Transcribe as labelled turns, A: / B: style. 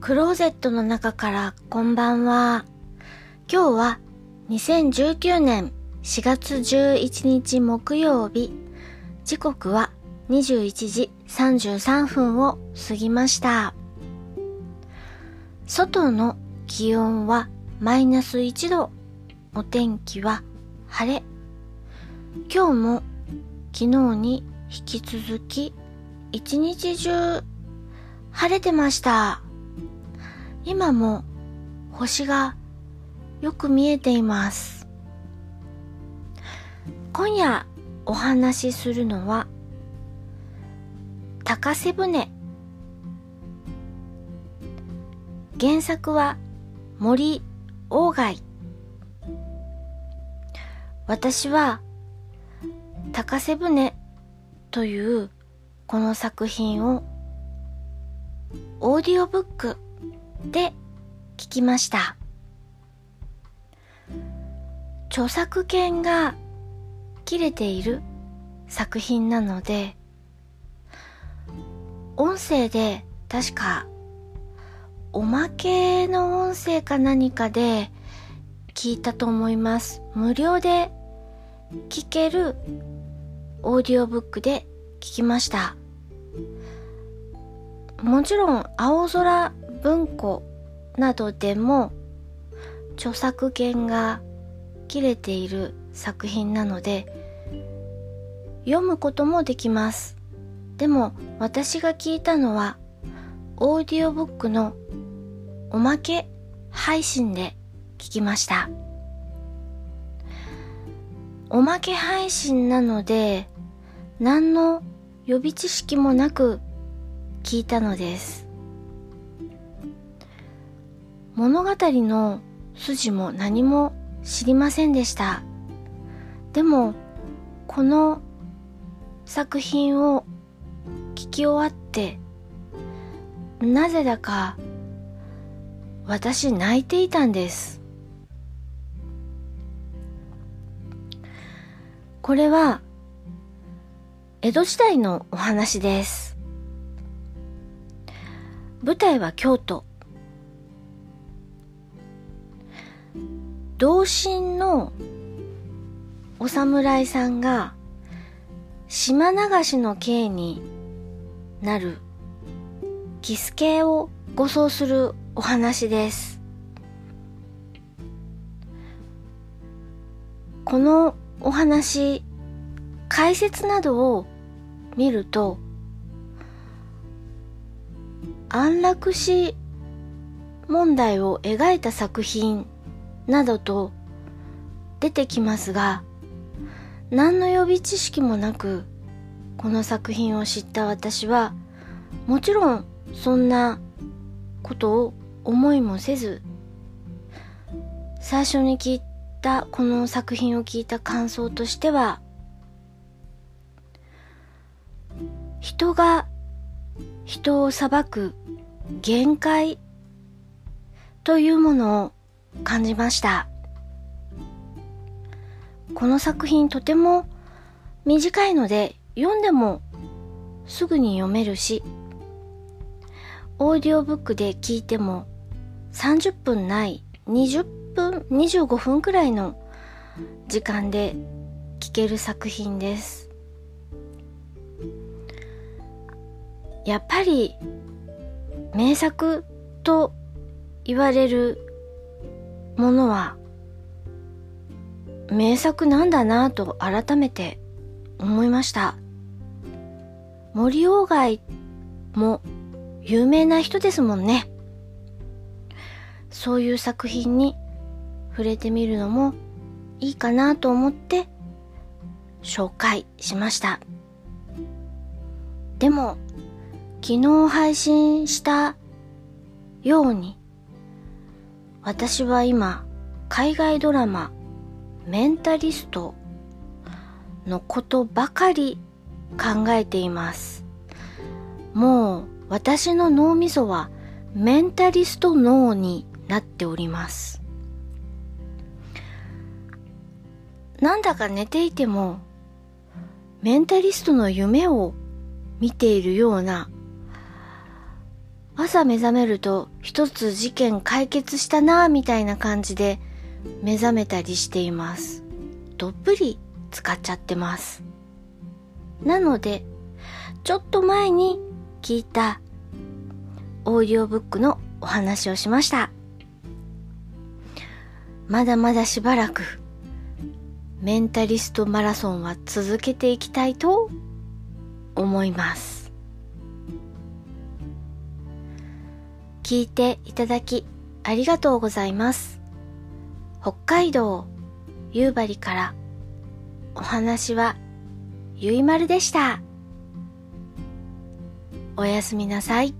A: クローゼットの中からこんばんは。今日は2019年4月11日木曜日。時刻は21時33分を過ぎました。外の気温はマイナス1度。お天気は晴れ。今日も昨日に引き続き一日中晴れてました。今も星がよく見えています。今夜お話しするのは高瀬船原作は森鴎外私は高瀬船というこの作品をオーディオブックで聞きました。著作権が切れている作品なので、音声で確かおまけの音声か何かで聞いたと思います。無料で聞けるオーディオブックで聞きました。もちろん青空文庫などでも著作権が切れている作品なので読むこともできます。でも私が聞いたのはオーディオブックのおまけ配信で聞きました。おまけ配信なので何の予備知識もなく聞いたのです。物語の筋も何も知りませんでした。でも、この作品を聞き終わって、なぜだか私泣いていたんです。これは江戸時代のお話です。舞台は京都。同心のお侍さんが島流しの刑になるキス系を護送するお話です。このお話、解説などを見ると、安楽死問題を描いた作品などと出てきますが、何の予備知識もなく、この作品を知った私は、もちろんそんなことを思いもせず、最初に聞いたこの作品を聞いた感想としては、人が人を裁く限界というものを感じました。この作品とても短いので読んでもすぐに読めるし、オーディオブックで聞いても30分ない20分、25分くらいの時間で聞ける作品です。やっぱり名作と言われるものは名作なんだなぁと改めて思いました。森鴎外も有名な人ですもんね。そういう作品に触れてみるのもいいかなと思って紹介しました。でも、昨日配信したように私は今、海外ドラマ、メンタリストのことばかり考えています。もう私の脳みそはメンタリスト脳になっております。なんだか寝ていてもメンタリストの夢を見ているような朝目覚めると一つ事件解決したなぁみたいな感じで目覚めたりしています。どっぷり使っちゃってます。なので、ちょっと前に聞いたオーディオブックのお話をしました。まだまだしばらくメンタリストマラソンは続けていきたいと思います。聞いていただきありがとうございます。北海道夕張からお話はゆいまるでした。おやすみなさい。